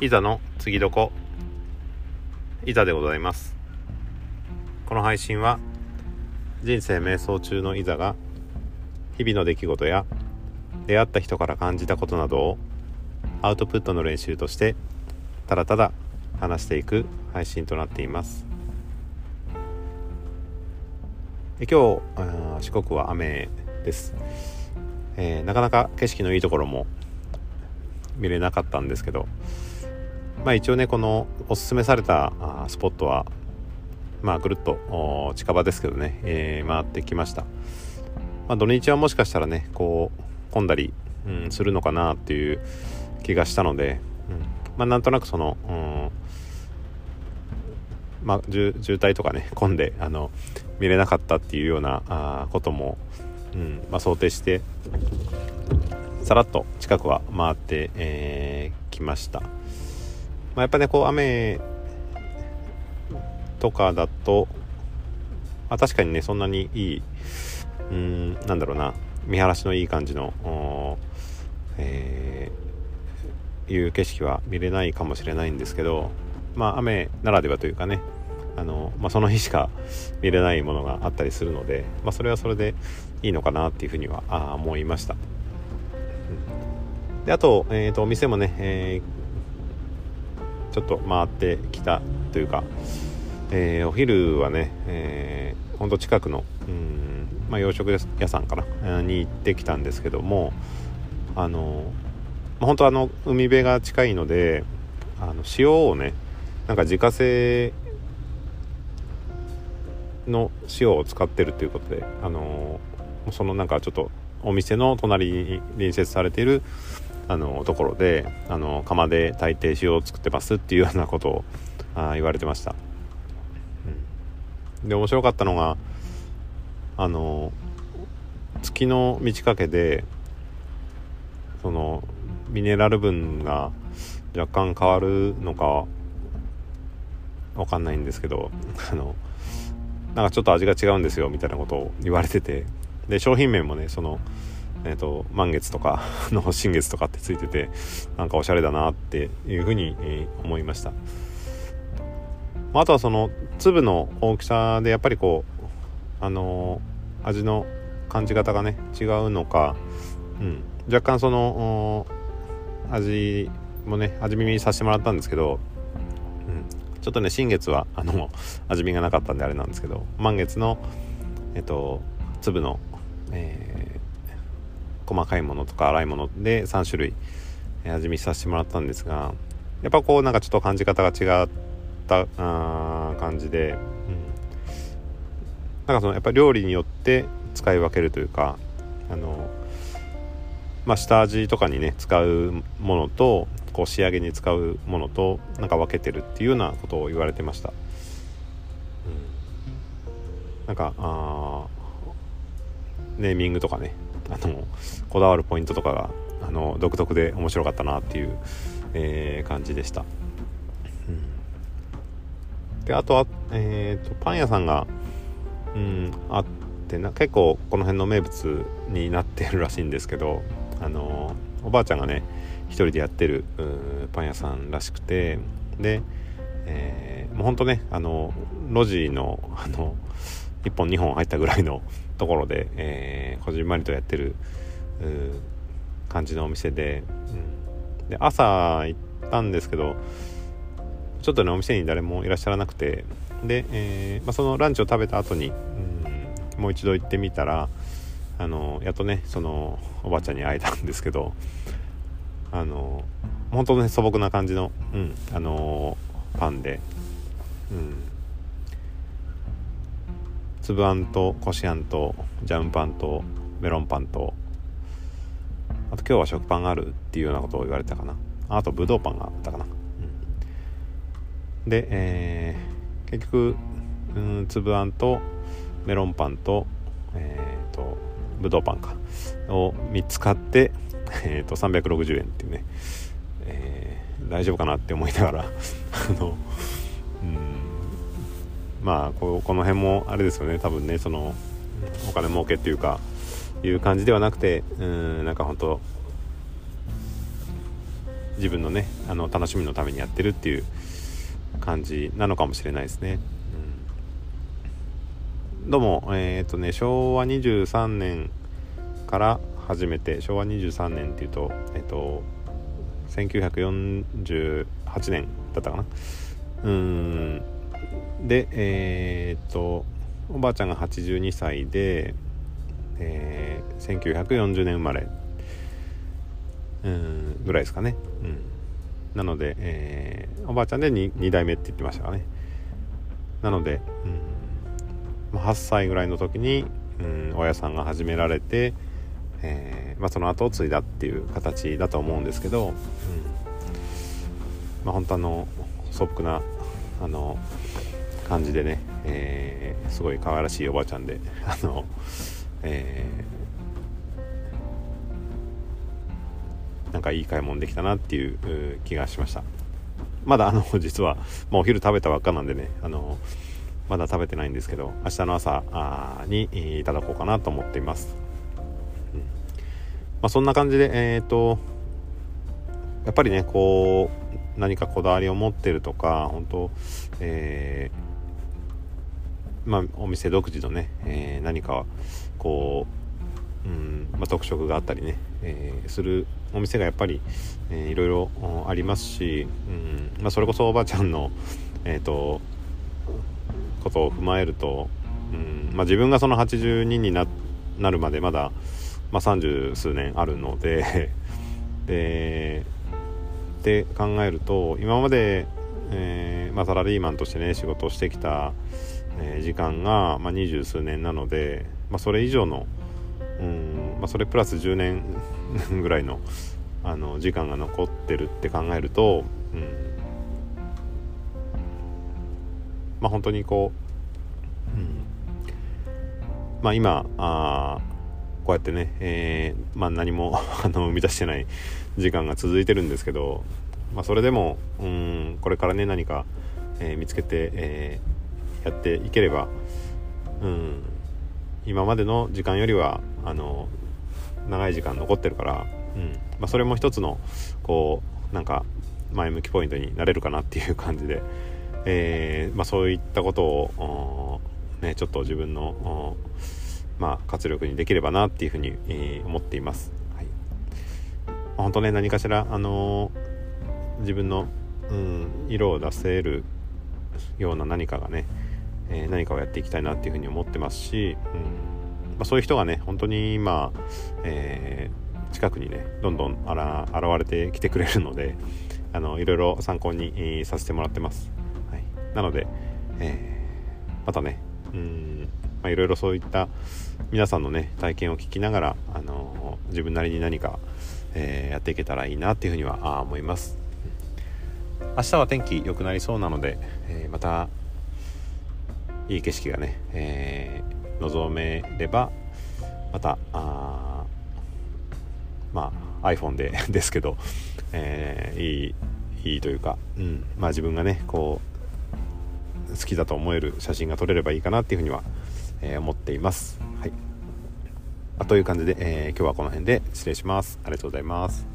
いざの次どこ？いざでございます。この配信は人生瞑想中のいざが日々の出来事や出会った人から感じたことなどをアウトプットの練習としてただただ話していく配信となっています。今日四国は雨です、えー、なかなか景色のいいところも見れなかったんですけどまあ一応ねこのおすすめされたスポットはまあぐるっと近場ですけどね、えー、回ってきました、まあ、土日はもしかしたらねこう混んだり、うん、するのかなっていう気がしたので、うんまあ、なんとなくその、うんまあ、渋滞とかね混んであの見れなかったっていうようなあことも、うんまあ、想定してさらっと近くは回って、えー、きました、まあ、やっぱねこう雨とかだとあ確かにねそんなにいいうんなんだろうな見晴らしのいい感じの、えー、いう景色は見れないかもしれないんですけどまあ雨ならではというかねあの、まあ、その日しか見れないものがあったりするので、まあ、それはそれでいいのかなっていうふうにはあ思いました、であと,、えーと、お店もね、え、ちょっと回ってきたというか、えー、お昼はね、えー、ほんと近くの、うんまあ、洋食屋さんかなに行ってきたんですけどもあの、まあ、本当あの海辺が近いのであの塩をねなんか自家製の塩を使ってるということで、あの、そのなんかちょっとお店の隣に隣接されている、あの、ところで、あの、釜で炊いて塩を作ってますっていうようなことをあ言われてました、うん、で面白かったのがあの月の満ち欠けでそのミネラル分が若干変わるのかわかんないんですけどあのなんかちょっと味が違うんですよみたいなことを言われてて。で商品名もねそのえーと、満月とか の新月とかってついててなんかおしゃれだなっていうふうに、えー、思いました、まあ、あとはその粒の大きさでやっぱりこうあのー、味の感じ方がね違うのか、うん、若干その味もね味見させてもらったんですけどうん。ちょっとね新月はあの味見がなかったんであれなんですけど満月のえっと粒の、えー、細かいものとか粗いもので3種類味見させてもらったんですがやっぱこうなんかちょっと感じ方が違ったあ感じで、うん、なんかそのやっぱり料理によって使い分けるというかあのまあ下味とかにね使うものとこう仕上げに使うものとなんか分けてるっていうようなことを言われてました、うん、なんかあネーミングとかねあのこだわるポイントとかがあの独特で面白かったなっていう、えー、感じでした、うん、であとは、えーと、パン屋さんが、うん、あってな結構この辺の名物になってるらしいんですけどあのおばあちゃんがね一人でやってるパン屋さんらしくてで、えー、もうほんとねあの路地のあの1本2本入ったぐらいの ところで、えー、こじんまりとやってる感じのお店で,、うん、で朝行ったんですけどちょっとねお店に誰もいらっしゃらなくてで、えーまあ、そのランチを食べた後に、うん、もう一度行ってみたらあのやっとねそのおばあちゃんに会えたんですけどあの本当ね素朴な感じの、うん、あのパンで、うん、粒あんとこしあんとジャムパンとメロンパンとあと今日は食パンがあるっていうようなことを言われたかな。あとぶどうパンがあったかな、うん、で、えー、結局、うん、粒あんとメロンパンとえっ、ー、とぶどうパンか。を3つ買ってえーと、360円っていうね、えー、大丈夫かなって思いながら あのうん。まあここの辺もあれですよね。多分ねそのお金儲けっていうかいう感じではなくてうんなんか本当自分のねあの楽しみのためにやってるっていう感じなのかもしれないですね、うん、どうもえっ、ー、とね昭和23年から始めて昭和23年っていうとえっ、ー、と1948年だったかな。うん。でえっ、とおばあちゃんが82歳で、えー、1940年生まれ。うんぐらいですかね、うん、なので、えー、おばあちゃんで 2, 2代目って言ってましたからね。なので、うん、8歳ぐらいの時に、うん、親さんが始められて、えーまあ、その後を継いだっていう形だと思うんですけど、うん。まあ、本当あの素朴なあの感じでね、えー、すごい可愛らしいおばあちゃんで あの、えー、なんかいい買い物できたなっていう気がしました。まだあの 実はもうお昼食べたばっかなんでねあのまだ食べてないんですけど明日の朝にいただこうかなと思っています、まあ、そんな感じでえっ、ー、とやっぱりねこう何かこだわりを持ってるとか本当えーまあ、お店独自のね、えー、何かこう、うんまあ、特色があったりね、えー、するお店がやっぱり、えー、いろいろありますし、うんまあ、それこそおばあちゃんの、えーと、ことを踏まえると、うんまあ、自分がその82にななるまでまだ、まあ、30数年あるので でって考えると今まで、えーまあ、サラリーマンとしてね仕事をしてきたえ、時間が、ま、二十数年なので、まあ、それ以上のうん、まあ、それプラス10年ぐらいのあの時間が残ってるって考えると、うん。まあ、本当にこう、うん。まあ、今あこうやってね、えーまあ、何も あの生み出してない時間が続いてるんですけど、まあ、それでもうんこれからね何か、えー、見つけて、えーやっていければ、うん、今までの時間よりはあの長い時間残ってるから、うん。まあ、それも一つのこうなんか前向きポイントになれるかなっていう感じで、えーまあ、そういったことを、ね、ちょっと自分の、まあ、活力にできればなっていうふうに、えー、思っています。はい。まあ、本当ね何かしら、あのー、自分の、うん、色を出せるような何かがね、えー、何かをやっていきたいなっていうふうに思ってますし、うん。まあ、そういう人がね本当に今、えー、近くにねどんどんあら現れてきてくれるのであのいろいろ参考に、えー、させてもらってます、はい、なので、えー、またねうんまあ、いろいろそういった皆さんのね体験を聞きながら、あの自分なりに何か、えー、やっていけたらいいなっていうふうには思います。明日は天気良くなりそうなので、えー、またいい景色がね、えー、望めればまたあまあ iPhone で ですけど、えー、いいいいというか、うんまあ、自分がねこう好きだと思える写真が撮れればいいかなっていうふうには、えー、思っています。はい、あという感じで、えー、今日はこの辺で失礼します。ありがとうございます。